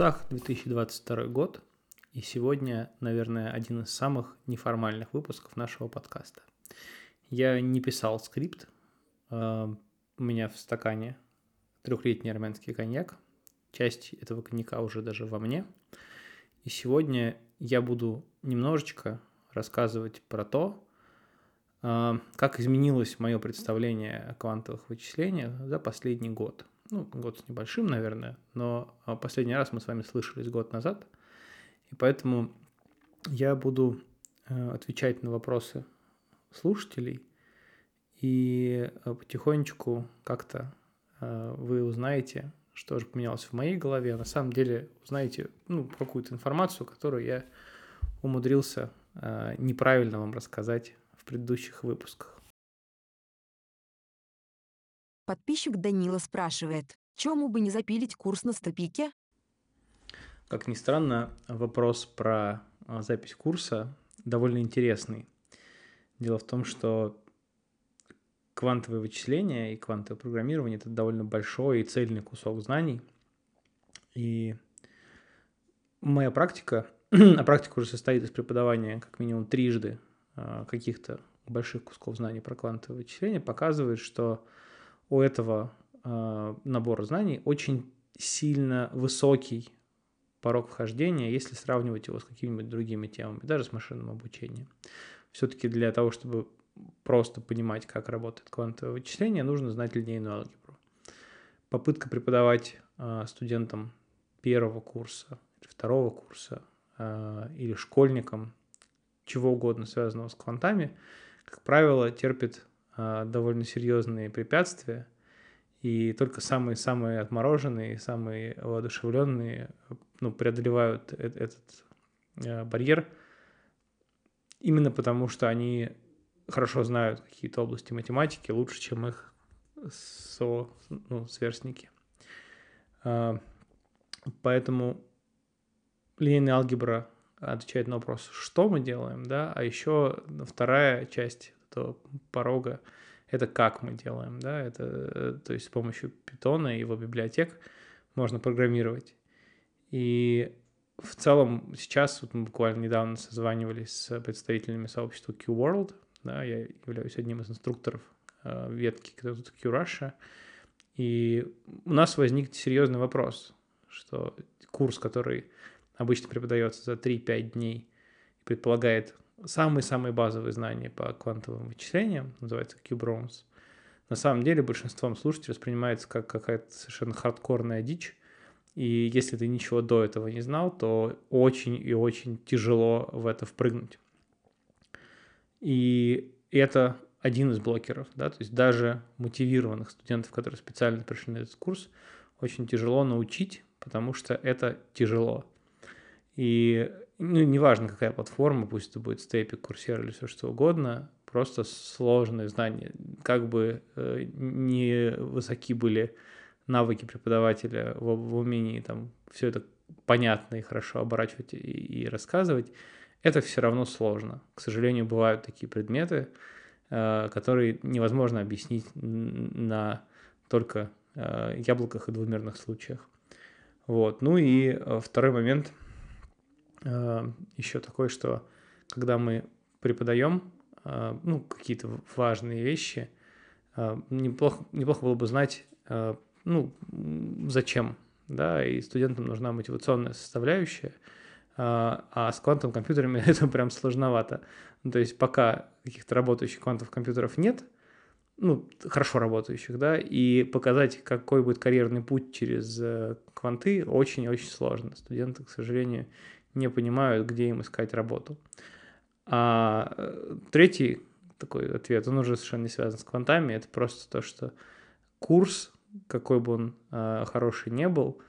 Часах 2022 год, и сегодня, наверное, один из самых неформальных выпусков нашего подкаста. Я не писал скрипт, э, у меня в стакане трехлетний армянский коньяк, часть этого коньяка уже даже во мне. И сегодня я буду немножечко рассказывать про то, э, как изменилось мое представление о квантовых вычислениях за последний год – ну, год с небольшим, наверное, но а, последний раз мы с вами слышались год назад, и поэтому я буду э, отвечать на вопросы слушателей, и э, потихонечку как-то э, вы узнаете, что же поменялось в моей голове, на самом деле узнаете ну, какую-то информацию, которую я умудрился неправильно вам рассказать в предыдущих выпусках. Подписчик Данила спрашивает, чему бы не запилить курс на стопике? Как ни странно, вопрос про а, запись курса довольно интересный. Дело в том, что квантовые вычисления и квантовое программирование – это довольно большой и цельный кусок знаний. И моя практика, а практика уже состоит из преподавания как минимум трижды а, каких-то больших кусков знаний про квантовые вычисления, показывает, что у этого э, набора знаний очень сильно высокий порог вхождения, если сравнивать его с какими-нибудь другими темами, даже с машинным обучением. Все-таки для того, чтобы просто понимать, как работает квантовое вычисление, нужно знать линейную алгебру. Попытка преподавать э, студентам первого курса, второго курса э, или школьникам чего угодно связанного с квантами, как правило, терпит довольно серьезные препятствия, и только самые-самые отмороженные, самые воодушевленные ну, преодолевают э- этот э- барьер, именно потому что они хорошо знают какие-то области математики лучше, чем их со, ну, сверстники. А, поэтому линейная алгебра отвечает на вопрос, что мы делаем, да, а еще вторая часть этого порога, это как мы делаем, да, это, э, то есть с помощью питона и его библиотек можно программировать. И в целом сейчас, вот мы буквально недавно созванивались с представителями сообщества QWorld, да, я являюсь одним из инструкторов э, ветки QRussia, и у нас возник серьезный вопрос, что курс, который обычно преподается за 3-5 дней, предполагает самые-самые базовые знания по квантовым вычислениям, называется QBROMS, на самом деле большинством слушателей воспринимается как какая-то совершенно хардкорная дичь, и если ты ничего до этого не знал, то очень и очень тяжело в это впрыгнуть. И это один из блокеров, да, то есть даже мотивированных студентов, которые специально пришли на этот курс, очень тяжело научить, потому что это тяжело. И ну, неважно, какая платформа, пусть это будет стейпик, курсер или все что угодно, просто сложные знания. Как бы э, не высоки были навыки преподавателя в, в умении там все это понятно и хорошо оборачивать и, и рассказывать, это все равно сложно. К сожалению, бывают такие предметы, э, которые невозможно объяснить на только э, яблоках и двумерных случаях. Вот. Ну и э, второй момент – еще такой, что когда мы преподаем э, ну, какие-то важные вещи, э, неплохо, неплохо было бы знать, ну, зачем, да, и студентам нужна мотивационная составляющая, а с квантовыми компьютерами это прям сложновато. Ну, то есть пока каких-то работающих квантовых компьютеров нет, ну, хорошо работающих, да, и показать, какой будет карьерный путь через кванты, очень-очень сложно. Студенты, к сожалению, не понимают, где им искать работу. А э, третий такой ответ, он уже совершенно не связан с квантами, это просто то, что курс, какой бы он э, хороший не был,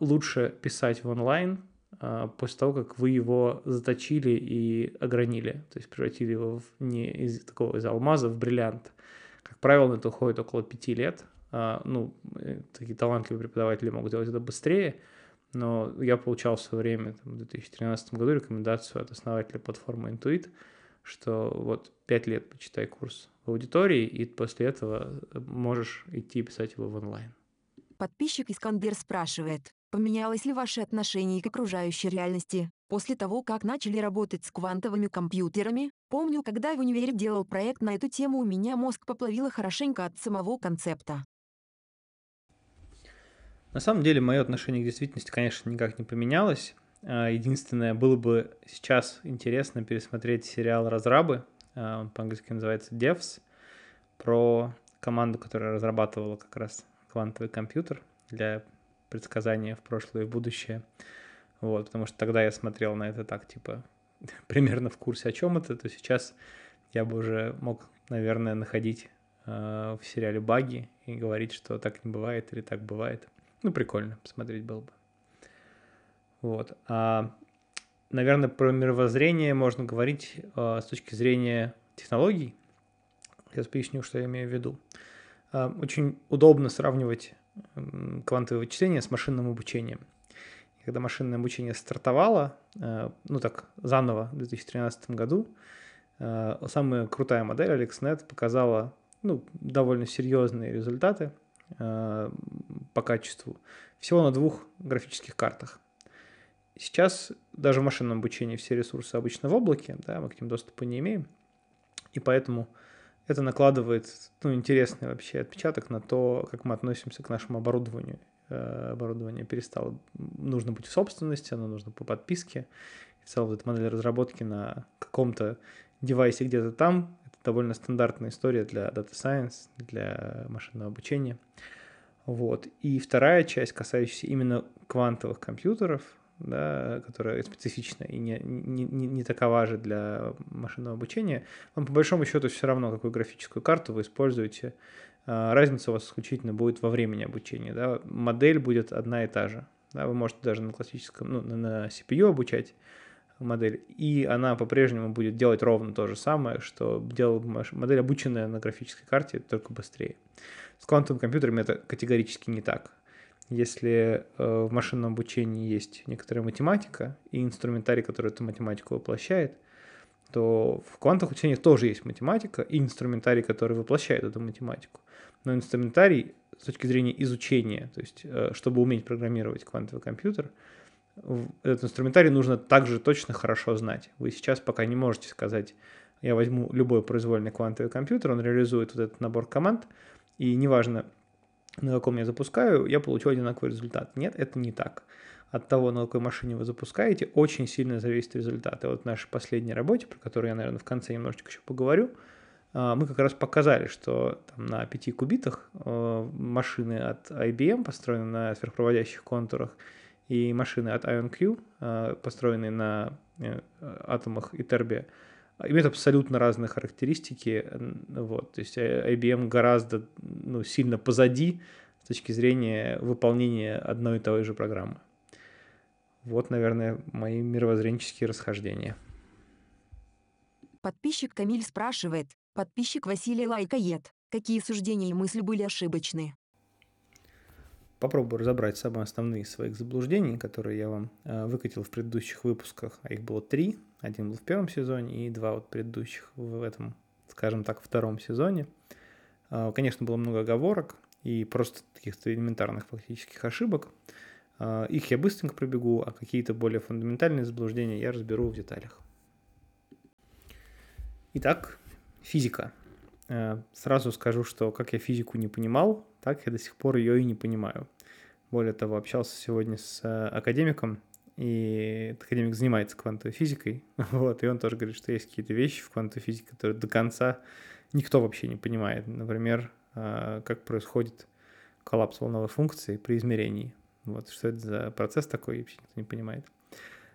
лучше писать в онлайн э, после того, как вы его заточили и огранили, то есть превратили его в, не из такого из алмаза в бриллиант. Как правило, это уходит около пяти лет, А, ну, э, такие талантливые преподаватели могут делать это быстрее, но я получал в свое время, там, в 2013 году, рекомендацию от основателя платформы Intuit, что вот 5 лет почитай курс в аудитории, и после этого можешь идти писать его в онлайн. Подписчик Искандер спрашивает, поменялось ли ваше отношение к окружающей реальности после того, как начали работать с квантовыми компьютерами? Помню, когда в универе делал проект на эту тему, у меня мозг поплавило хорошенько от самого концепта. На самом деле, мое отношение к действительности, конечно, никак не поменялось. А, единственное, было бы сейчас интересно пересмотреть сериал «Разрабы», а, он по-английски называется «Devs», про команду, которая разрабатывала как раз квантовый компьютер для предсказания в прошлое и в будущее. Вот, потому что тогда я смотрел на это так, типа, примерно в курсе, о чем это, то сейчас я бы уже мог, наверное, находить э, в сериале баги и говорить, что так не бывает или так бывает. Ну, прикольно посмотреть было бы. Вот. А, наверное, про мировоззрение можно говорить а, с точки зрения технологий. Сейчас поясню, что я имею в виду. А, очень удобно сравнивать квантовое вычисление с машинным обучением. Когда машинное обучение стартовало, а, ну так, заново в 2013 году, а, самая крутая модель AlexNet показала ну, довольно серьезные результаты а, по качеству всего на двух графических картах. Сейчас даже в машинном обучении все ресурсы обычно в облаке, да, мы к ним доступа не имеем, и поэтому это накладывает ну, интересный вообще отпечаток на то, как мы относимся к нашему оборудованию. Э, оборудование перестало нужно быть в собственности, оно нужно по подписке. И в целом эта модель разработки на каком-то девайсе где-то там, это довольно стандартная история для Data Science, для машинного обучения. Вот. И вторая часть, касающаяся именно квантовых компьютеров, да, которая специфична и не, не, не, не такова же для машинного обучения, вам по большому счету все равно, какую графическую карту вы используете. А, разница у вас исключительно будет во времени обучения. Да? Модель будет одна и та же. Да? Вы можете даже на классическом, ну, на CPU обучать модель, и она по-прежнему будет делать ровно то же самое, что делала модель, обученная на графической карте, только быстрее. С квантовым компьютерами это категорически не так. Если э, в машинном обучении есть некоторая математика и инструментарий, который эту математику воплощает, то в квантовых учениях тоже есть математика и инструментарий, который воплощает эту математику. Но инструментарий с точки зрения изучения, то есть э, чтобы уметь программировать квантовый компьютер, этот инструментарий нужно также точно хорошо знать. Вы сейчас пока не можете сказать, я возьму любой произвольный квантовый компьютер, он реализует вот этот набор команд, и неважно, на каком я запускаю, я получу одинаковый результат. Нет, это не так. От того, на какой машине вы запускаете, очень сильно зависит результат. И вот в нашей последней работе, про которую я, наверное, в конце немножечко еще поговорю, а, мы как раз показали, что там, на 5 кубитах а, машины от IBM, построены на сверхпроводящих контурах, и машины от IonQ, а, построенные на э, атомах Итербе, имеют абсолютно разные характеристики. Вот, то есть э, IBM гораздо ну, сильно позади с точки зрения выполнения одной и той же программы. Вот, наверное, мои мировоззренческие расхождения. Подписчик Камиль спрашивает, подписчик Василий лайкает, какие суждения и мысли были ошибочны? Попробую разобрать самые основные своих заблуждений, которые я вам э, выкатил в предыдущих выпусках, а их было три один был в первом сезоне и два вот предыдущих в этом, скажем так, втором сезоне. А, конечно, было много оговорок и просто каких-то элементарных фактических ошибок. А, их я быстренько пробегу, а какие-то более фундаментальные заблуждения я разберу в деталях. Итак, физика. А, сразу скажу, что как я физику не понимал, так я до сих пор ее и не понимаю. Более того, общался сегодня с академиком, и академик занимается квантовой физикой, вот, и он тоже говорит, что есть какие-то вещи в квантовой физике, которые до конца никто вообще не понимает. Например, а, как происходит коллапс волновой функции при измерении. Вот, что это за процесс такой, вообще никто не понимает.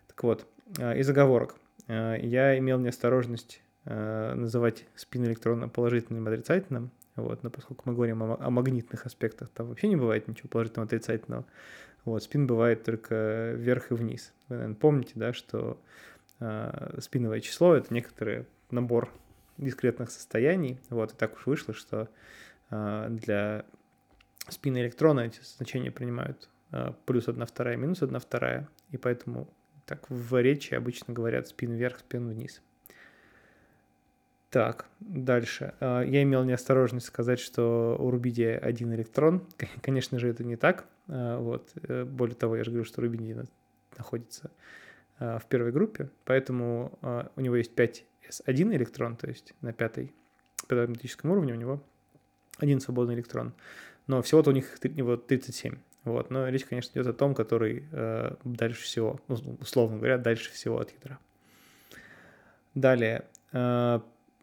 Так вот, из оговорок. Я имел неосторожность называть спин электрона положительным и отрицательным, вот, но поскольку мы говорим о, о магнитных аспектах, там вообще не бывает ничего положительного отрицательного. Вот, спин бывает только вверх и вниз. Вы, наверное, помните, да, что э, спиновое число — это некоторый набор дискретных состояний. Вот, и так уж вышло, что э, для спины электрона эти значения принимают э, плюс 1 вторая, минус 1 вторая, и поэтому так в речи обычно говорят спин вверх, спин вниз. Так, дальше. Э, я имел неосторожность сказать, что у Рубидия один электрон. Конечно же, это не так. Э, вот. Более того, я же говорю, что Рубидий находится в первой группе, поэтому у него есть 5s1 электрон, то есть на пятой, математическом уровне у него один свободный электрон но всего-то у них вот 37. Вот. Но речь, конечно, идет о том, который э, дальше всего, ну, условно говоря, дальше всего от ядра. Далее.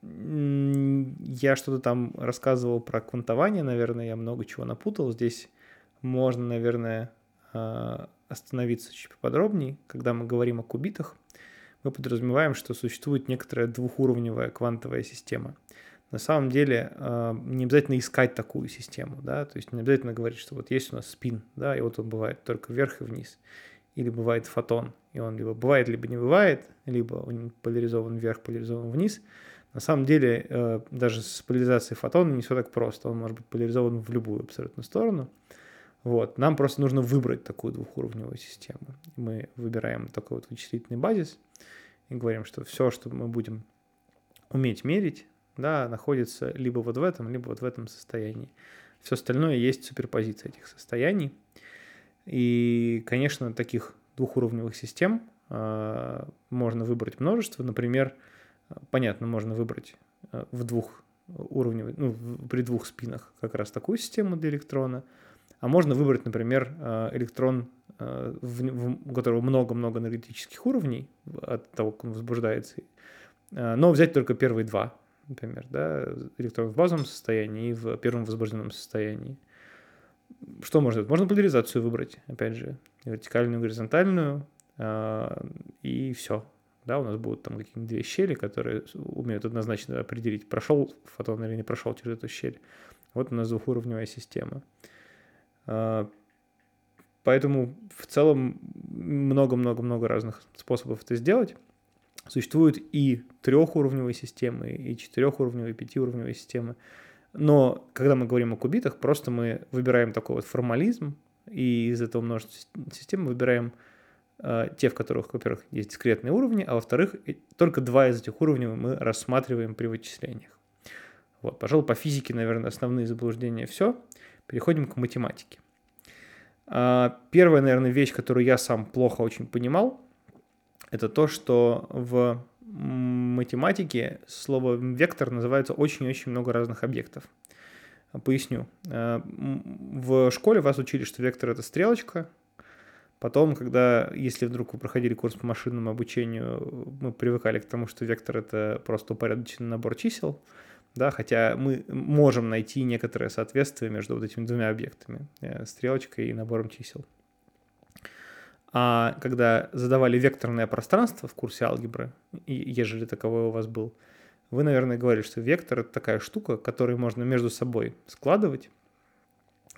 Я что-то там рассказывал про квантование, наверное, я много чего напутал. Здесь можно, наверное, э, остановиться чуть поподробнее. Когда мы говорим о кубитах, мы подразумеваем, что существует некоторая двухуровневая квантовая система – на самом деле а, не обязательно искать такую систему, да, то есть не обязательно говорить, что вот есть у нас спин, да, и вот он бывает только вверх и вниз, или бывает фотон, и он либо бывает, либо не бывает, либо он поляризован вверх, поляризован вниз. На самом деле а, даже с поляризацией фотона не все так просто, он может быть поляризован в любую абсолютно сторону. Вот. Нам просто нужно выбрать такую двухуровневую систему. Мы выбираем такой вот вычислительный базис и говорим, что все, что мы будем уметь мерить, да, находится либо вот в этом, либо вот в этом состоянии. Все остальное есть суперпозиция этих состояний. И, конечно, таких двухуровневых систем э, можно выбрать множество. Например, понятно, можно выбрать э, в двух уровневой, ну, при двух спинах как раз такую систему для электрона. А можно выбрать, например, э, электрон, э, у которого много-много энергетических уровней от того, как он возбуждается, но взять только первые два например, да, электрон в базовом состоянии и в первом возбужденном состоянии. Что можно Можно поляризацию выбрать, опять же, вертикальную, горизонтальную, и все. Да, у нас будут там какие-нибудь две щели, которые умеют однозначно определить, прошел фотон или не прошел через эту щель. Вот у нас двухуровневая система. Э, поэтому в целом много-много-много разных способов это сделать. Существуют и трехуровневые системы, и четырехуровневые, и пятиуровневые системы. Но когда мы говорим о кубитах, просто мы выбираем такой вот формализм, и из этого множества систем выбираем те, в которых, во-первых, есть дискретные уровни, а во-вторых, только два из этих уровней мы рассматриваем при вычислениях. Вот, пожалуй, по физике, наверное, основные заблуждения все. Переходим к математике. А, первая, наверное, вещь, которую я сам плохо очень понимал, это то, что в математике слово вектор называется очень-очень много разных объектов. Поясню. Э, в школе вас учили, что вектор — это стрелочка. Потом, когда, если вдруг вы проходили курс по машинному обучению, мы привыкали к тому, что вектор — это просто упорядоченный набор чисел. Да, хотя мы можем найти некоторое соответствие между вот этими двумя объектами — стрелочкой и набором чисел. А когда задавали векторное пространство в курсе алгебры, ежели таковой у вас был, вы, наверное, говорили, что вектор — это такая штука, которую можно между собой складывать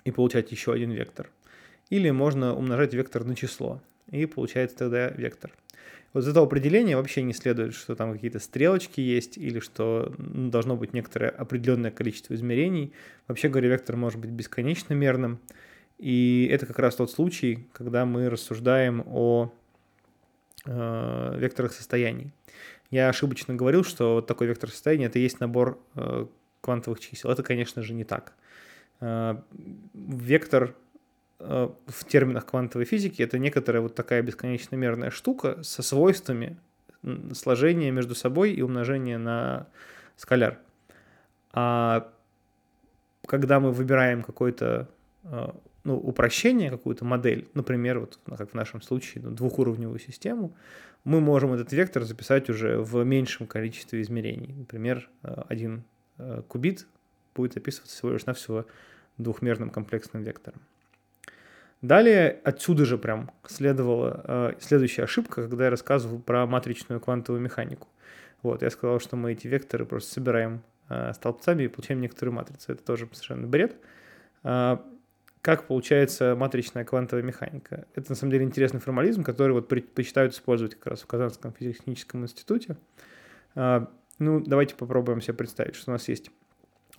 и получать еще один вектор. Или можно умножать вектор на число, и получается тогда вектор. Вот из этого определения вообще не следует, что там какие-то стрелочки есть или что должно быть некоторое определенное количество измерений. Вообще говоря, вектор может быть бесконечно мерным. И это как раз тот случай, когда мы рассуждаем о э, векторах состояний. Я ошибочно говорил, что вот такой вектор состояния это есть набор э, квантовых чисел. Это, конечно же, не так. Э, вектор в терминах квантовой физики это некоторая вот такая бесконечно мерная штука со свойствами сложения между собой и умножения на скаляр. А когда мы выбираем какой-то э, ну, упрощение, какую-то модель, например, вот как в нашем случае, ну, двухуровневую систему, мы можем этот вектор записать уже в меньшем количестве измерений. Например, э, один э, кубит будет описываться всего лишь навсего двухмерным комплексным вектором. Далее отсюда же прям следовала э, следующая ошибка, когда я рассказывал про матричную квантовую механику. Вот, я сказал, что мы эти векторы просто собираем э, столбцами и получаем некоторые матрицы. Это тоже совершенно бред. Э, как получается матричная квантовая механика. Это на самом деле интересный формализм, который вот предпочитают использовать как раз в Казанском физико-техническом институте. А, ну, давайте попробуем себе представить, что у нас есть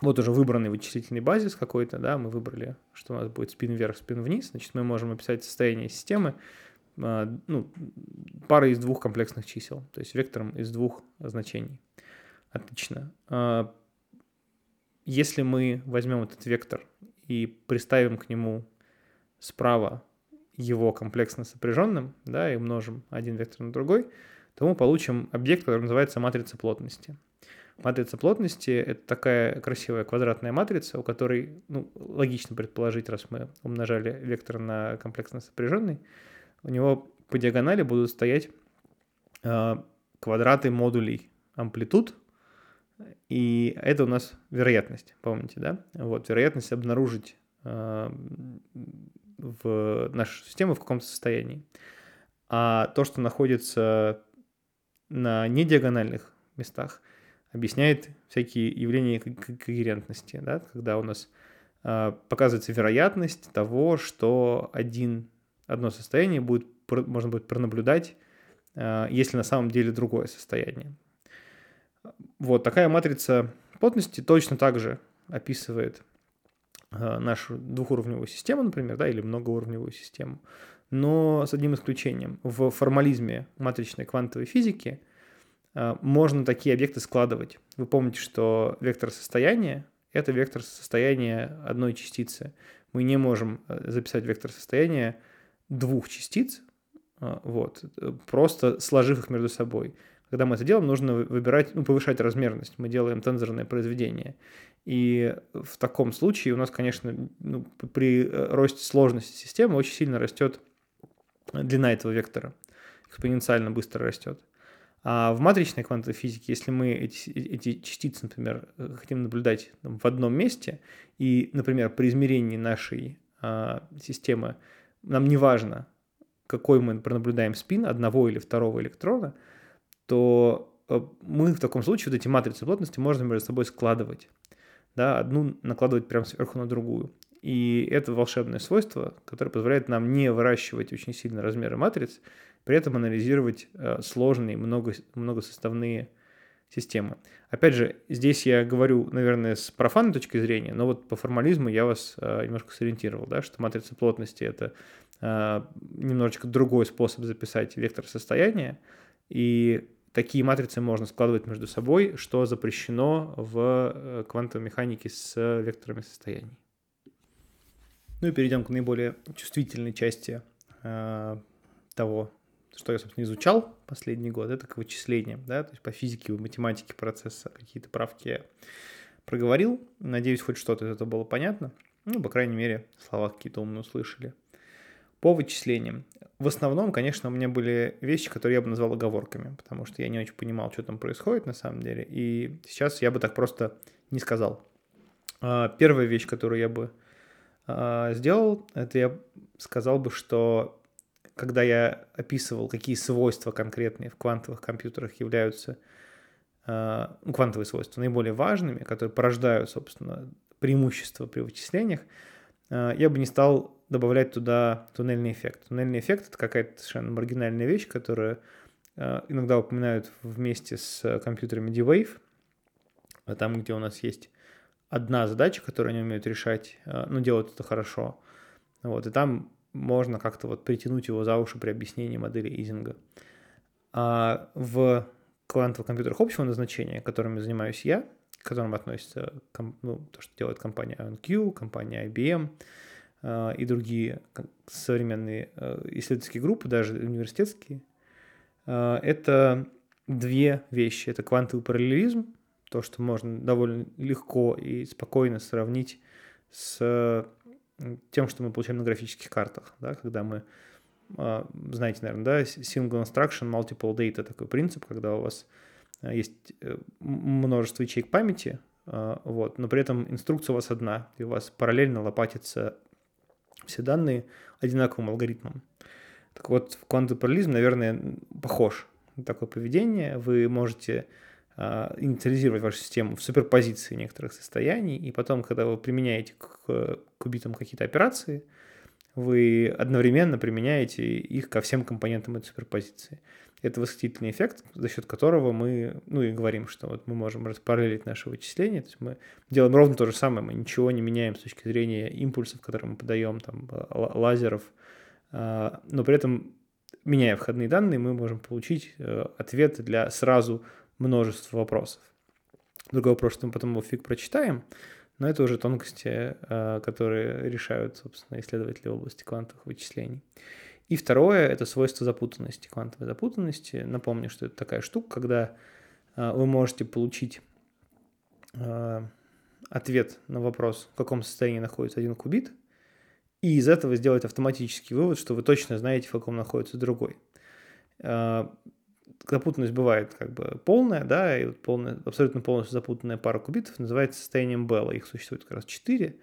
вот уже выбранный вычислительный базис какой-то, да, мы выбрали, что у нас будет спин вверх, спин вниз, значит, мы можем описать состояние системы, а, ну, парой из двух комплексных чисел, то есть вектором из двух значений. Отлично. А, если мы возьмем этот вектор и приставим к нему справа его комплексно сопряженным, да, и умножим один вектор на другой, то мы получим объект, который называется матрица плотности. Матрица плотности — это такая красивая квадратная матрица, у которой, ну, логично предположить, раз мы умножали вектор на комплексно сопряженный, у него по диагонали будут стоять э, квадраты модулей амплитуд, и это у нас вероятность, помните, да? Вот, вероятность обнаружить э, в нашу систему в каком-то состоянии. А то, что находится на недиагональных местах, объясняет всякие явления когерентности, да, когда у нас э, показывается вероятность того, что один, одно состояние будет, можно будет пронаблюдать, э, если на самом деле другое состояние. Вот такая матрица плотности точно так же описывает э, нашу двухуровневую систему, например, да, или многоуровневую систему, но с одним исключением. В формализме матричной квантовой физики можно такие объекты складывать. Вы помните, что вектор состояния – это вектор состояния одной частицы. Мы не можем э, записать вектор состояния двух частиц, вот, просто сложив их между собой. Когда мы это делаем, нужно выбирать, ну, повышать размерность. Мы делаем тензорное произведение. И в таком случае у нас, конечно, ну, при э, росте сложности системы очень сильно растет длина этого вектора. Экспоненциально быстро растет. А в матричной квантовой физике, если мы эти, эти частицы, например, хотим наблюдать там, в одном месте, и, например, при измерении нашей а, системы нам не важно, какой мы пронаблюдаем спин одного или второго электрона, то э, мы в таком случае вот эти матрицы плотности можно между собой складывать. Да, одну накладывать прямо сверху на другую. И это волшебное свойство, которое позволяет нам не выращивать очень сильно размеры матриц, при этом анализировать э, сложные много, многосоставные системы. Опять же, здесь я говорю, наверное, с профанной точки зрения, но вот по формализму я вас э, немножко сориентировал, да, что матрица плотности — это немножечко другой способ записать вектор состояния, и такие матрицы можно складывать между собой, что запрещено в э, квантовой механике с векторами состояний. Ну и перейдем к наиболее чувствительной части э, того, что я, собственно, изучал последний год, это к вычислениям, да, то есть по физике и математике процесса какие-то правки я проговорил. Надеюсь, хоть что-то из этого было понятно. Ну, по крайней мере, слова какие-то умные услышали. По вычислениям. В основном, конечно, у меня были вещи, которые я бы назвал оговорками, потому что я не очень понимал, что там происходит на самом деле. И сейчас я бы так просто не сказал. А, первая вещь, которую я бы сделал, это я сказал бы, что когда я описывал, какие свойства конкретные в квантовых компьютерах являются, а, ну, квантовые свойства, наиболее важными, которые порождают, собственно, преимущества при вычислениях, я бы не стал добавлять туда туннельный эффект. Туннельный эффект — это какая-то совершенно маргинальная вещь, которую иногда упоминают вместе с компьютерами D-Wave, там, где у нас есть одна задача, которую они умеют решать, э, но делают это хорошо. Вот, и там можно как-то вот притянуть его за уши при объяснении модели Изинга. А в квантовых компьютерах общего назначения, которыми занимаюсь я, к которым относится ну, то, что делает компания IonQ, компания IBM, а, и другие современные а, исследовательские группы, даже университетские, это две вещи. Это квантовый параллелизм, то, что можно довольно легко и спокойно сравнить с тем, что мы получаем на графических картах, да, когда мы, знаете, наверное, да, single instruction, multiple data, такой принцип, когда у вас есть э, множество ячеек памяти, вот, но при этом инструкция у вас одна, и у вас параллельно лопатится все данные одинаковым алгоритмом. Так вот, параллелизм, наверное, похож на такое поведение. Вы можете э, инициализировать вашу систему в суперпозиции некоторых состояний, и потом, когда вы применяете к кубитам какие-то операции, вы одновременно применяете их ко всем компонентам этой суперпозиции. Это восхитительный эффект, за счет которого мы, ну и говорим, что вот мы можем распараллелить наше вычисление, то есть мы делаем ровно то же самое, мы ничего не меняем с точки зрения импульсов, которые мы подаем, там, лазеров, а, но при этом, меняя входные данные, мы можем получить э, ответы для сразу множества вопросов. Другой вопрос, что мы потом фиг прочитаем, но это уже тонкости, э, которые решают, собственно, исследователи области квантовых вычислений. И второе – это свойство запутанности, квантовой запутанности. Напомню, что это такая штука, когда э, вы можете получить э, ответ на вопрос, в каком состоянии находится один кубит, и из этого сделать автоматический вывод, что вы точно знаете, в каком находится другой запутанность бывает как бы полная, да, и вот полная, абсолютно полностью запутанная пара кубитов называется состоянием Белла. Их существует как раз четыре,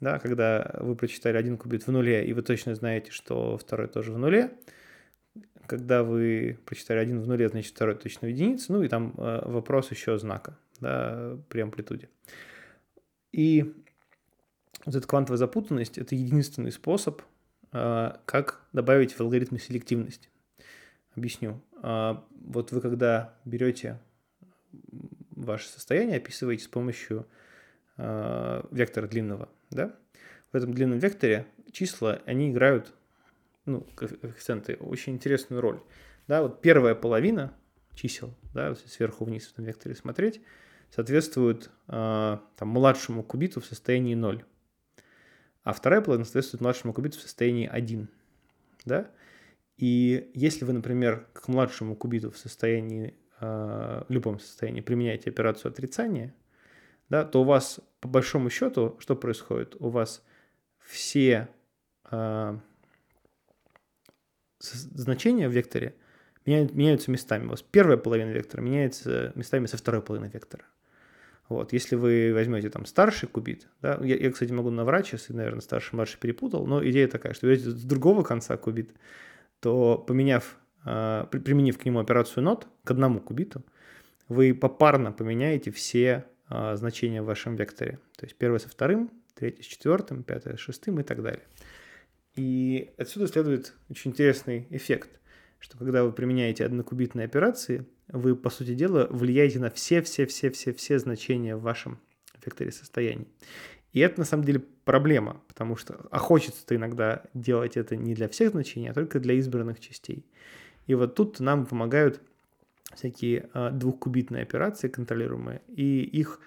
да, когда вы прочитали один кубит в нуле, и вы точно знаете, что второй тоже в нуле. Когда вы прочитали один в нуле, значит второй точно в единице. Ну и там э, вопрос еще знака да, при амплитуде. И вот эта квантовая запутанность – это единственный способ, э, как добавить в алгоритмы селективность. Объясню. А, вот вы когда берете ваше состояние, описываете с помощью а, вектора длинного, да? В этом длинном векторе числа, они играют, ну, коэффициенты, очень интересную роль. Да, вот первая половина чисел, да, сверху вниз в этом векторе смотреть, соответствует э, там, младшему кубиту в состоянии 0. А вторая половина соответствует младшему кубиту в состоянии 1. Да? И если вы, например, к младшему кубиту в состоянии, э, любом состоянии применяете операцию отрицания, да, то у вас по большому счету что происходит? У вас все э, значения в векторе меняют, меняются местами. У вас первая половина вектора меняется местами со второй половины вектора. Вот, если вы возьмете там старший кубит, да, я, я кстати, могу наврать сейчас, наверное, старший-младший перепутал, но идея такая, что берете с другого конца кубит, то поменяв, а, применив к нему операцию not к одному кубиту, вы попарно поменяете все а, значения в вашем векторе. То есть первое со вторым, третье с четвертым, пятое с шестым и так далее. И отсюда следует очень интересный эффект, что когда вы применяете однокубитные операции, вы, по сути дела, влияете на все-все-все-все-все значения в вашем векторе состояний. И это на самом деле проблема, потому что а хочется-то иногда делать это не для всех значений, а только для избранных частей. И вот тут нам помогают всякие э, двухкубитные операции контролируемые, и их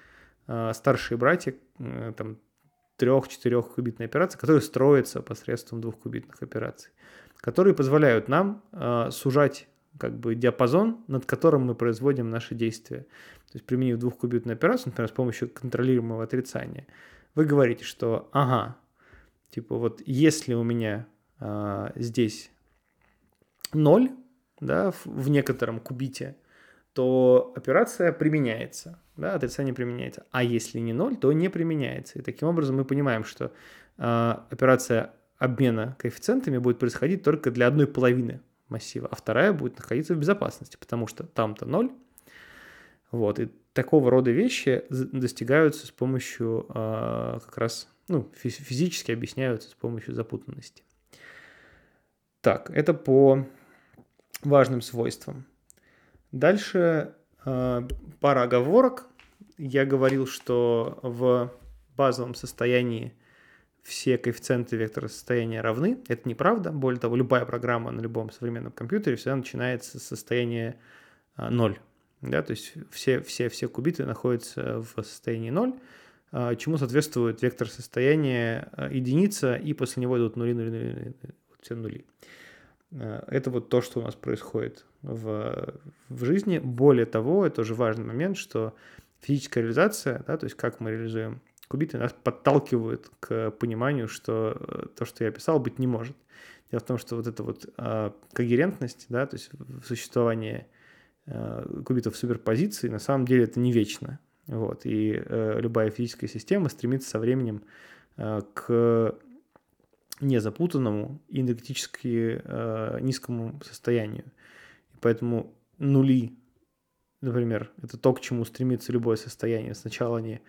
э, старшие братья, там, трех-четырех кубитные операции, которые строятся посредством двухкубитных операций, которые позволяют нам э, сужать как бы диапазон, над которым мы производим наши действия. То есть применив двухкубитную операцию, например, с помощью контролируемого отрицания – вы говорите, что ага, типа вот если у меня а, здесь 0, да, в, в некотором кубите, то операция применяется, да, отрицание применяется. А если не 0, то не применяется. И таким образом мы понимаем, что а, операция обмена коэффициентами будет происходить только для одной половины массива, а вторая будет находиться в безопасности, потому что там-то 0. Вот, и такого рода вещи достигаются с помощью э, как раз, ну, физически объясняются с помощью запутанности. Так, это по важным свойствам. Дальше э, пара оговорок. Я говорил, что в базовом состоянии все коэффициенты вектора состояния равны. Это неправда. Более того, любая программа на любом современном компьютере всегда начинается с состояния 0. Да, то есть все, все, все кубиты находятся в состоянии 0, а, чему соответствует вектор состояния а, единица, и после него идут нули, нули, нули, нули все нули. А, это вот то, что у нас происходит в, в жизни. Более того, это уже важный момент, что физическая реализация, да, то есть как мы реализуем кубиты, нас подталкивают к пониманию, что э, то, что я описал, быть не может. Дело в том, что вот эта вот когерентность, да, то есть существование кубитов суперпозиции, на самом деле это не вечно. Вот, и э, любая физическая система стремится со временем э, к незапутанному и энергетически э, низкому состоянию. И поэтому нули, например, это то, к чему стремится любое состояние. Сначала они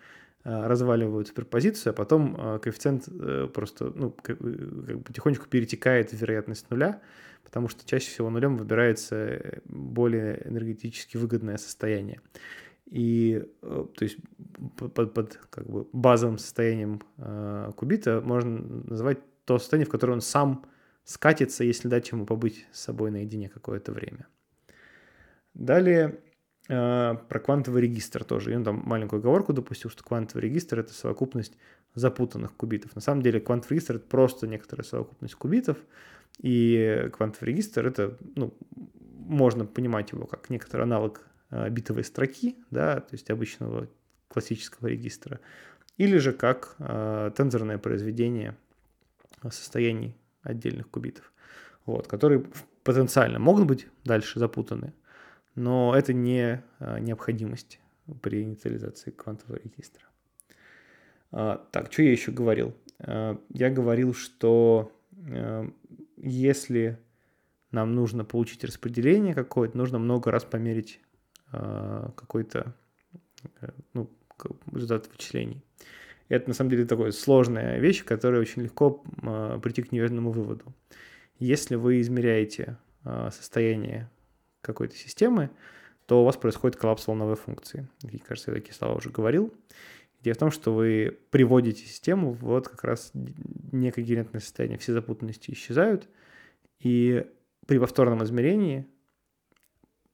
разваливают суперпозицию, а потом коэффициент просто ну, как бы потихонечку перетекает в вероятность нуля, потому что чаще всего нулем выбирается более энергетически выгодное состояние. И то есть под, под как бы базовым состоянием кубита можно назвать то состояние, в которое он сам скатится, если дать ему побыть с собой наедине какое-то время. Далее э, про квантовый регистр тоже. И он там маленькую оговорку допустил, что квантовый регистр — это совокупность запутанных кубитов. На самом деле квантовый регистр — это просто некоторая совокупность кубитов, и квантовый регистр — это, ну, можно понимать его как некоторый аналог э, битовой строки, да, то есть обычного классического регистра, или же как э, тензорное произведение состояний отдельных кубитов, вот, которые потенциально могут быть дальше запутаны, но это не а, необходимость при инициализации квантового регистра. А, так, что я еще говорил? А, я говорил, что если нам нужно получить распределение какое-то, нужно много раз померить какой-то э, ну, результат вычислений. Это на самом деле такая сложная вещь, которая очень легко прийти к неверному выводу. Если вы измеряете состояние какой-то системы, то у вас происходит коллапс волновой функции. И, кажется, я такие слова уже говорил. Идея в том, что вы приводите систему в вот как раз некогерентное состояние. Все запутанности исчезают, и при повторном измерении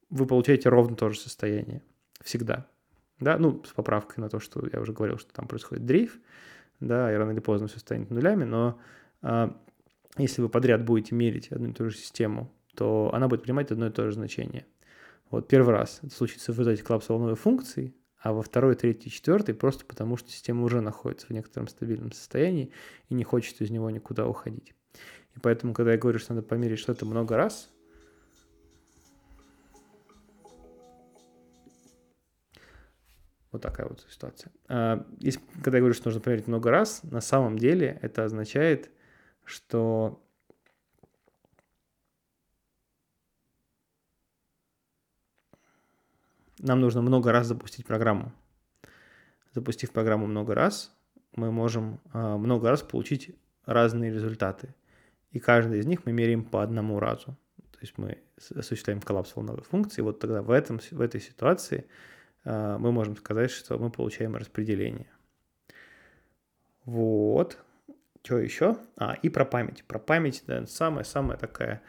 вы получаете ровно то же состояние. Всегда да, ну, с поправкой на то, что я уже говорил, что там происходит дрейф, да, и рано или поздно все станет нулями, но а, если вы подряд будете мерить одну и ту же систему, то она будет принимать одно и то же значение. Вот первый раз это случится в результате коллапса волновой функции, а во второй, третий, четвертый просто потому, что система уже находится в некотором стабильном состоянии и не хочет из него никуда уходить. И поэтому, когда я говорю, что надо померить что-то много раз, Вот такая вот ситуация. А, если, когда я говорю, что нужно проверить много раз, на самом деле это означает, что нам нужно много раз запустить программу. Запустив программу много раз, мы можем а, много раз получить разные результаты. И каждый из них мы меряем по одному разу. То есть мы осуществляем коллапс волновой функции. Вот тогда в, этом, в этой ситуации а, мы можем сказать, что мы получаем распределение. Вот. Что еще? А, и про память. Про память, да, самая-самая такая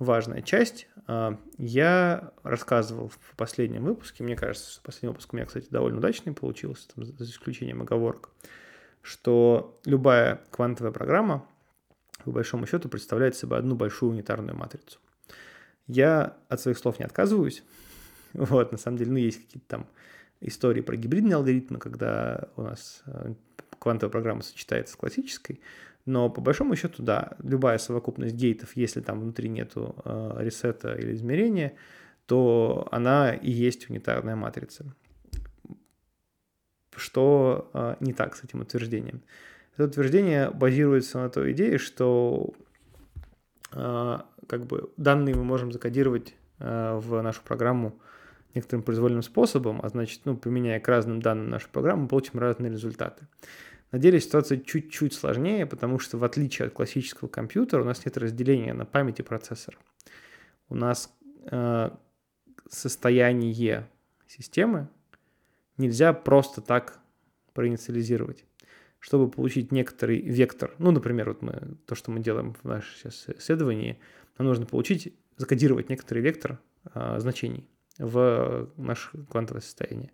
важная часть. А, я рассказывал в последнем выпуске, мне кажется, что последний выпуск у меня, кстати, довольно удачный получился, там, за исключением оговорок, что любая квантовая программа, по большому счету, представляет собой одну большую унитарную матрицу. Я от своих слов не отказываюсь, Вот, на самом деле, ну, есть какие-то там истории про гибридные алгоритмы, когда у нас э, квантовая программа сочетается с классической, но по большому счету, да, любая совокупность гейтов, если там внутри нету э, ресета или измерения, то она и есть унитарная матрица. Что э, не так с этим утверждением? Это утверждение базируется на той идее, что э, как бы данные мы можем закодировать э, в нашу программу некоторым произвольным способом, а значит, ну, применяя к разным данным нашу программу, мы получим разные результаты. На деле ситуация чуть-чуть сложнее, потому что в отличие от классического компьютера у нас нет разделения на память и процессор. У нас э, состояние системы нельзя просто так проинициализировать. Чтобы получить некоторый вектор, ну, например, вот мы, то, что мы делаем в нашем сейчас исследовании, нам нужно получить, закодировать некоторый вектор э, значений в наше квантовое состояние.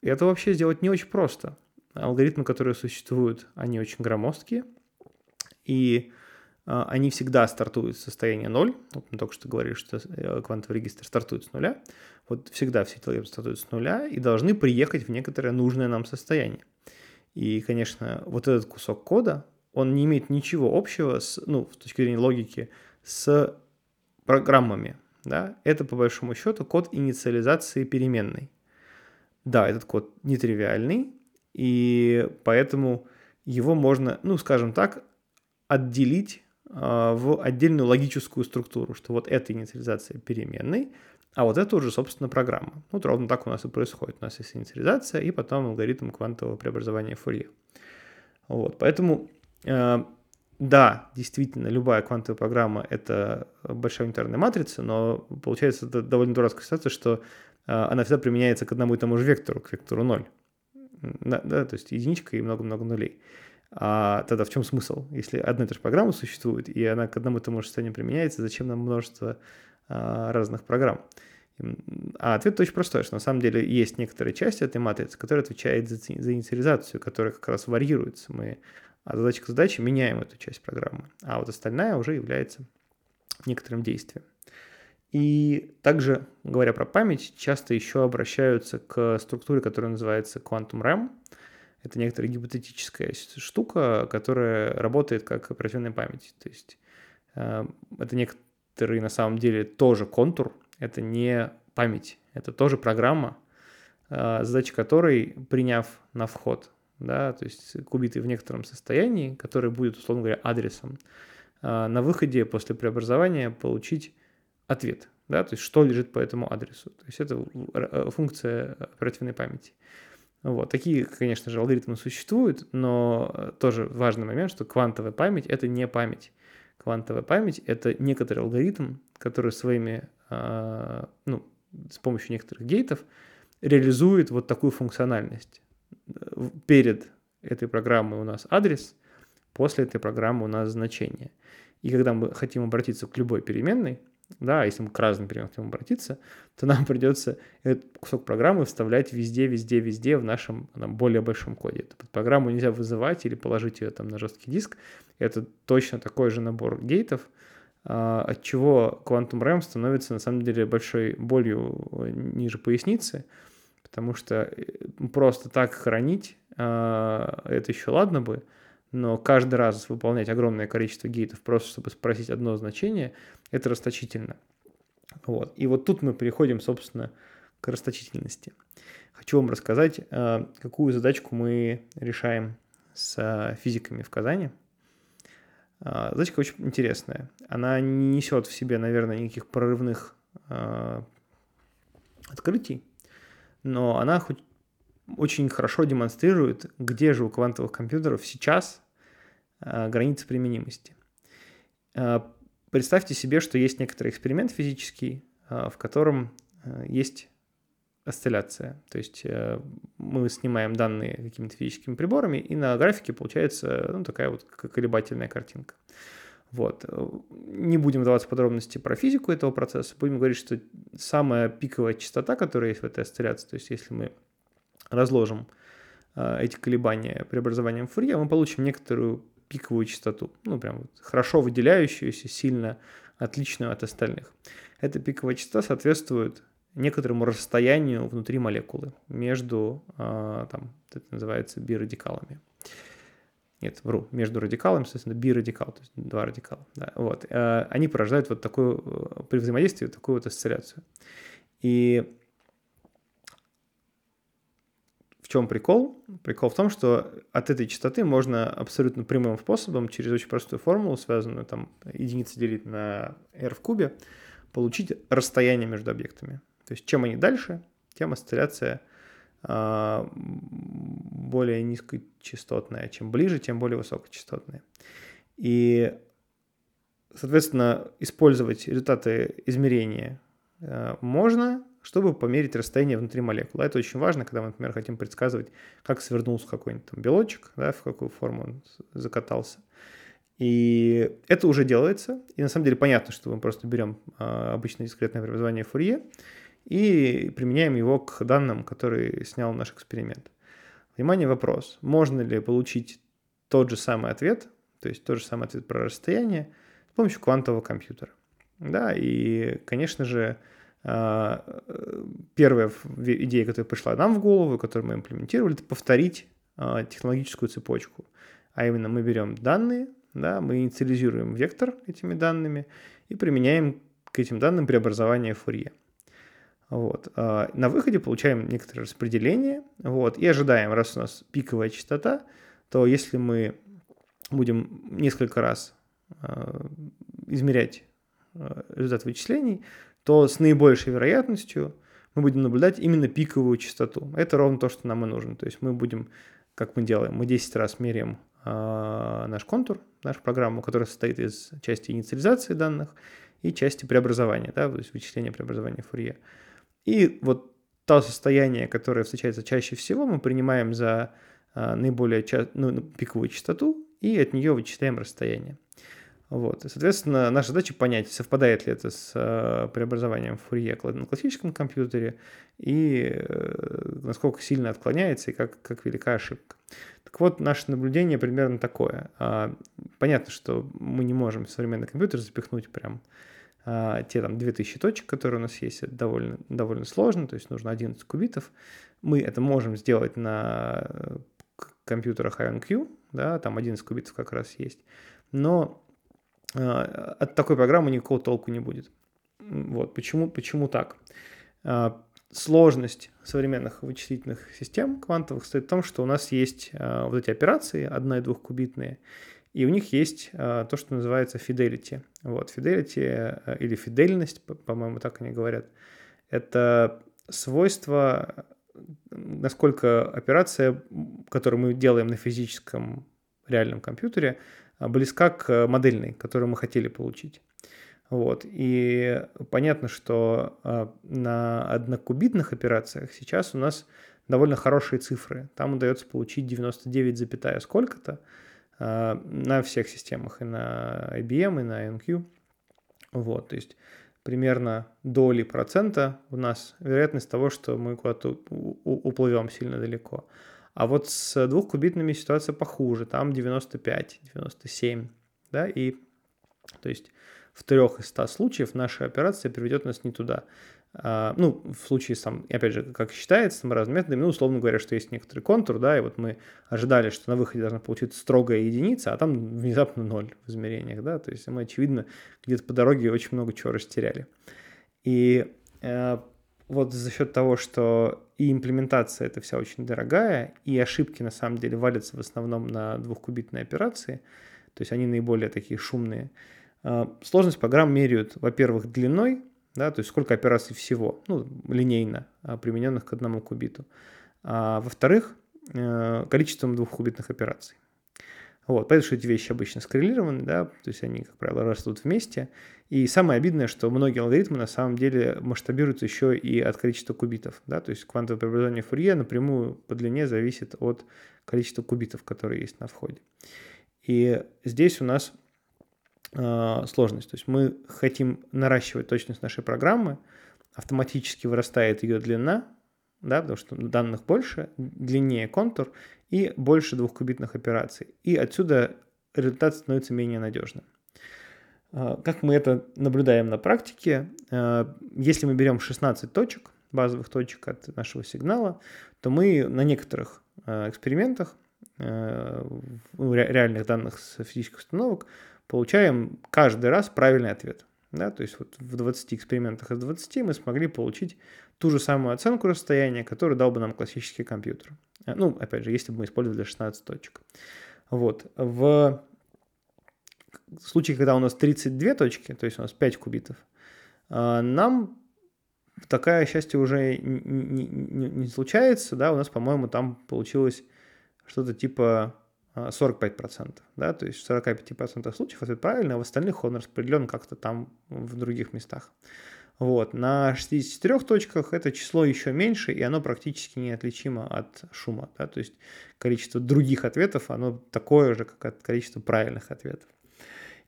И это вообще сделать не очень просто. Алгоритмы, которые существуют, они очень громоздкие, и а, они всегда стартуют с состояния 0. Вот мы только что говорили, что э, квантовый регистр стартует с нуля. Вот всегда все алгоритмы стартуют с нуля и должны приехать в некоторое нужное нам состояние. И, конечно, вот этот кусок кода, он не имеет ничего общего с, ну, с точки зрения логики, с программами, да, это по большому счету код инициализации переменной. Да, этот код нетривиальный, и поэтому его можно, ну, скажем так, отделить э, в отдельную логическую структуру, что вот эта инициализация переменной, А вот это уже, собственно, программа. Вот ровно так у нас и происходит. У нас есть инициализация и потом алгоритм квантового преобразования Фурье. Вот, поэтому э, да, действительно, любая квантовая программа — это большая унитарная матрица, но получается это довольно дурацкая ситуация, что э, она всегда применяется к одному и тому же вектору, к вектору 0. Да, то есть единичка и много-много нулей. А тогда в чем смысл? Если одна и та же программа существует, и она к одному и тому же состоянию применяется, зачем нам множество а, разных программ? А ответ очень простой, что на самом деле есть некоторые части этой матрицы, которая отвечает за, за инициализацию, которая как раз варьируется. Мы от задачи к задаче меняем эту часть программы, а вот остальная уже является некоторым действием. И также, говоря про память, часто еще обращаются к структуре, которая называется Quantum RAM. Это некоторая гипотетическая штука, которая работает как оперативная память. То есть э, это некоторый на самом деле тоже контур, это не память, это тоже программа, э, задача которой, приняв на вход да, то есть кубиты в некотором состоянии, который будет, условно говоря, адресом, а, на выходе после преобразования получить ответ, да, то есть что лежит по этому адресу. То есть это э, функция оперативной памяти. Вот. Такие, конечно же, алгоритмы существуют, но тоже важный момент, что квантовая память — это не память. Квантовая память — это некоторый алгоритм, который своими, а, ну, с помощью некоторых гейтов реализует вот такую функциональность перед этой программой у нас адрес, после этой программы у нас значение. И когда мы хотим обратиться к любой переменной, да, если мы к разным переменным хотим обратиться, то нам придется этот кусок программы вставлять везде, везде, везде в нашем там, более большом коде. Эту программу нельзя вызывать или положить ее там на жесткий диск. Это точно такой же набор гейтов, а, от чего Quantum RAM становится на самом деле большой болью ниже поясницы, потому что э, просто так хранить, а, это еще ладно бы, но каждый раз выполнять огромное количество гейтов просто чтобы спросить одно значение, это расточительно. Вот. И вот тут мы переходим, собственно, к расточительности. Хочу вам рассказать, а, какую задачку мы решаем с физиками в Казани. А, задачка очень интересная. Она не несет в себе, наверное, никаких прорывных открытий, но она хоть очень хорошо демонстрирует, где же у квантовых компьютеров сейчас э, границы применимости. Э, представьте себе, что есть некоторый эксперимент физический, э, в котором есть осцилляция. То есть мы снимаем данные какими-то физическими приборами, и на графике получается ну, такая вот колебательная картинка. Вот. Не будем вдаваться в подробности про физику этого процесса, будем говорить, что самая пиковая частота, которая есть в этой осцилляции, то есть если мы разложим э, эти колебания преобразованием Фурье, мы получим некоторую пиковую частоту, ну прям вот хорошо выделяющуюся, сильно отличную от остальных. Эта пиковая частота соответствует некоторому расстоянию внутри молекулы между, э, там, это называется бирадикалами. Нет, вру, между радикалами, соответственно, бирадикал, то есть два радикала. Да, вот. Э, они порождают вот такую, э, при взаимодействии такую вот осцилляцию. И в чем прикол? Прикол в том, что от этой частоты можно абсолютно прямым способом, через очень простую формулу, связанную там единицы делить на r в кубе, получить расстояние между объектами. То есть чем они дальше, тем осцилляция а, более низкочастотная. Чем ближе, тем более высокочастотная. И, соответственно, использовать результаты измерения а, можно, чтобы померить расстояние внутри молекулы. Это очень важно, когда мы, например, хотим предсказывать, как свернулся какой-нибудь там белочек, да, в какую форму он закатался. И это уже делается. И на самом деле понятно, что мы просто берем а, обычное дискретное преобразование Фурье и применяем его к данным, которые снял наш эксперимент. Внимание, вопрос. Можно ли получить тот же самый ответ, то есть тот же самый ответ про расстояние, с помощью квантового компьютера? Да, и, конечно же, а, первая идея, которая пришла нам в голову, которую мы имплементировали, это повторить а, технологическую цепочку. А именно мы берем данные, да, мы инициализируем вектор этими данными и применяем к этим данным преобразование Фурье. Вот. А, на выходе получаем некоторое распределение вот, и ожидаем, раз у нас пиковая частота, то если мы будем несколько раз а, измерять результат вычислений, то с наибольшей вероятностью мы будем наблюдать именно пиковую частоту. Это ровно то, что нам и нужно. То есть мы будем, как мы делаем, мы 10 раз меряем э, наш контур, нашу программу, которая состоит из части инициализации данных и части преобразования, да, то есть вычисления преобразования Фурье. И вот то состояние, которое встречается чаще всего, мы принимаем за э, наиболее ча- ну, пиковую частоту и от нее вычисляем расстояние. Вот. И, соответственно, наша задача понять, совпадает ли это с э, преобразованием Фурье на классическом компьютере и э, насколько сильно отклоняется и как, как велика ошибка. Так вот, наше наблюдение примерно такое. А, понятно, что мы не можем в современный компьютер запихнуть прям а, те там 2000 точек, которые у нас есть, это довольно, довольно сложно, то есть нужно 11 кубитов. Мы это можем сделать на э, компьютерах IonQ, да, там 11 кубитов как раз есть. Но от такой программы никакого толку не будет. Вот почему, почему так? А, сложность современных вычислительных систем квантовых состоит в том, что у нас есть а, вот эти операции одно- и двухкубитные, и у них есть то, что называется fidelity. Вот, fidelity или фидельность, по-моему, так они говорят, это свойство, насколько операция, которую мы делаем на физическом реальном компьютере, а, близка к модельной, которую мы хотели получить. Вот. И понятно, что а, на однокубитных операциях сейчас у нас довольно хорошие цифры. Там удается получить 99, запятая сколько-то а, на всех системах, и на IBM, и на NQ. Вот, то есть примерно доли процента у нас вероятность того, что мы куда-то уплывем сильно далеко. А вот с двухкубитными ситуация похуже, там 95, 97, да, и то есть в трех из ста случаев наша операция приведет нас не туда. А, ну, в случае, сам, опять же, как считается, там разными методами, ну, условно говоря, что есть некоторый контур, да, и вот мы ожидали, что на выходе должна получиться строгая единица, а там внезапно ноль в измерениях, да, то есть мы, очевидно, где-то по дороге очень много чего растеряли. И э, вот за счет того, что и имплементация это вся очень дорогая, и ошибки на самом деле валятся в основном на двухкубитные операции, то есть они наиболее такие шумные. А, сложность программ меряют, во-первых, длиной, да, то есть сколько операций всего, ну, линейно, а, примененных к одному кубиту. А, во-вторых, э, количеством двухкубитных операций. Вот, понятно, что эти вещи обычно скоррелированы, да, то есть они, как правило, растут вместе. И самое обидное, что многие алгоритмы на самом деле масштабируются еще и от количества кубитов, да, то есть квантовое преобразование Фурье напрямую по длине зависит от количества кубитов, которые есть на входе. И здесь у нас э, сложность, то есть мы хотим наращивать точность нашей программы, автоматически вырастает ее длина, да, потому что данных больше, длиннее контур и больше двухкубитных операций. И отсюда результат становится менее надежным. А, как мы это наблюдаем на практике? А, если мы берем 16 точек, базовых точек от нашего сигнала, то мы на некоторых а, экспериментах, ну, реальных данных с физических установок, получаем каждый раз правильный ответ. Да, то есть вот в 20 экспериментах из 20 мы смогли получить ту же самую оценку расстояния, которую дал бы нам классический компьютер. Э, ну, опять же, если бы мы использовали 16 точек. Вот. В случае, когда у нас 32 точки, то есть у нас 5 кубитов, э, нам такое счастье уже не, не, не случается, да, у нас, по-моему, там получилось что-то типа 45%, э, да, то есть в 45% случаев ответ правильный, а в остальных он распределен как-то там в других местах. Вот. На 64 точках это число еще меньше, и оно практически неотличимо от шума. Да? То есть количество других ответов, оно такое же, как от количества правильных ответов.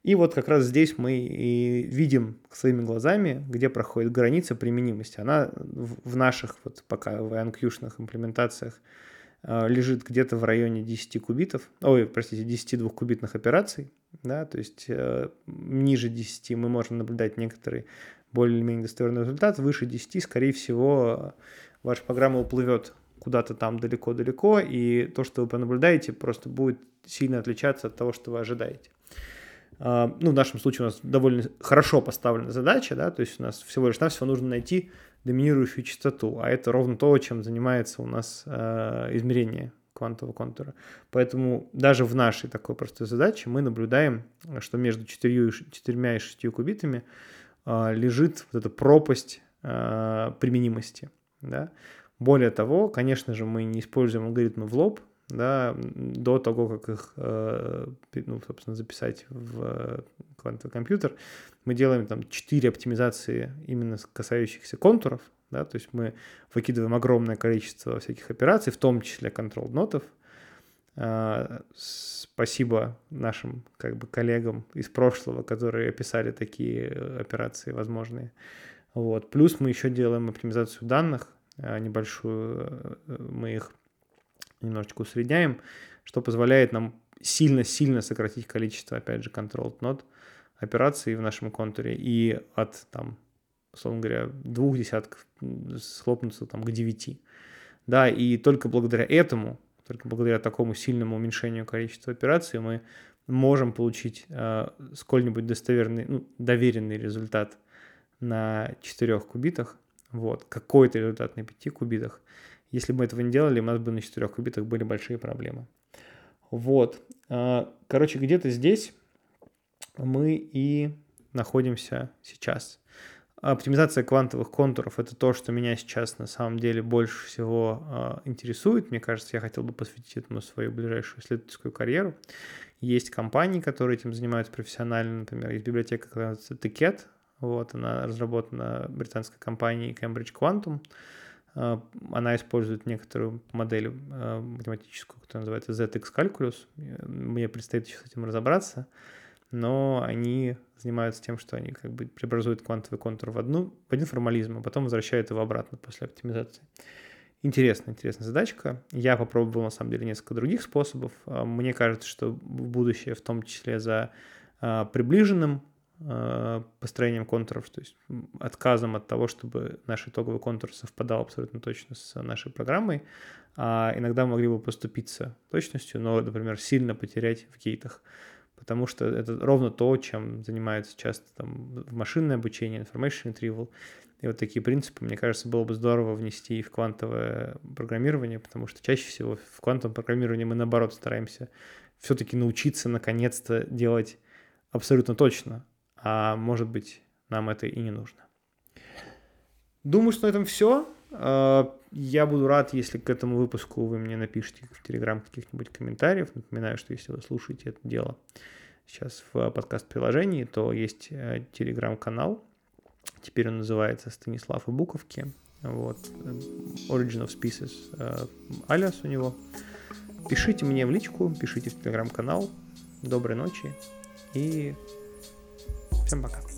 И вот как раз здесь мы и видим своими глазами, где проходит граница применимости. Она в наших, вот пока в IonQ-шных имплементациях э, лежит где-то в районе 10 кубитов, ой, простите, 10 двухкубитных операций, да, то есть э, ниже 10 мы можем наблюдать некоторые более-менее достоверный результат, выше 10, скорее всего, ваша программа уплывет куда-то там далеко-далеко, и то, что вы понаблюдаете, просто будет сильно отличаться от того, что вы ожидаете. А, ну, в нашем случае у нас довольно хорошо поставлена задача, да, то есть у нас всего лишь навсего нужно найти доминирующую частоту, а это ровно то, чем занимается у нас э, измерение квантового контура. Поэтому даже в нашей такой простой задаче мы наблюдаем, что между 4, 4 и 6 кубитами э, лежит вот эта пропасть э, применимости. Да? Более того, конечно же, мы не используем алгоритмы в лоб, да, до того, как их, э, ну, собственно, записать в квантовый компьютер, мы делаем там 4 оптимизации именно касающихся контуров, да, то есть мы выкидываем огромное количество всяких операций, в том числе контрол-нотов. А, спасибо нашим как бы коллегам из прошлого, которые описали такие операции возможные. Вот. Плюс мы еще делаем оптимизацию данных а, небольшую, э, мы их немножечко усредняем, что позволяет нам сильно-сильно сократить количество, опять же, control нод операций в нашем контуре и от, там, условно говоря, двух десятков схлопнуться там к девяти. Да, и только благодаря этому, только благодаря такому сильному уменьшению количества операций мы можем получить э, сколь-нибудь достоверный, ну, доверенный результат на 4 кубитах, вот, какой-то результат на 5 кубитах. Если бы мы этого не делали, у нас бы на 4 кубитах были большие проблемы. Вот. А, короче, где-то здесь мы и находимся сейчас. Оптимизация квантовых контуров – это то, что меня сейчас на самом деле больше всего э, интересует. Мне кажется, я хотел бы посвятить этому свою ближайшую исследовательскую карьеру. Есть компании, которые этим занимаются профессионально. Например, есть библиотека, которая называется TICET. Вот, она разработана британской компанией Cambridge Quantum. Э, она использует некоторую модель э, математическую, которая называется ZX Calculus. Мне предстоит еще с этим разобраться но они занимаются тем, что они как бы преобразуют квантовый контур в, одну, в один формализм, а потом возвращают его обратно после оптимизации. Интересная, интересная задачка. Я попробовал, на самом деле, несколько других способов. А, мне кажется, что в будущее, в том числе за а, приближенным а, построением контуров, то есть отказом от того, чтобы наш итоговый контур совпадал абсолютно точно с нашей программой, а иногда могли бы поступиться точностью, но, например, сильно потерять в гейтах потому что это ровно то, чем занимаются часто там машинное обучение, information retrieval. И вот такие принципы, мне кажется, было бы здорово внести и в квантовое программирование, потому что чаще всего в квантовом программировании мы, наоборот, стараемся все-таки научиться наконец-то делать абсолютно точно, а может быть, нам это и не нужно. Думаю, что на этом все. А, я буду рад, если к этому выпуску вы мне напишите в Телеграм каких-нибудь комментариев. Напоминаю, что если вы слушаете это дело сейчас в подкаст-приложении, то есть э, Телеграм-канал. Теперь он называется Станислав и Буковки. Вот. Origin of Species э, алиас у него. Пишите мне в личку, пишите в Телеграм-канал. Доброй ночи и всем пока.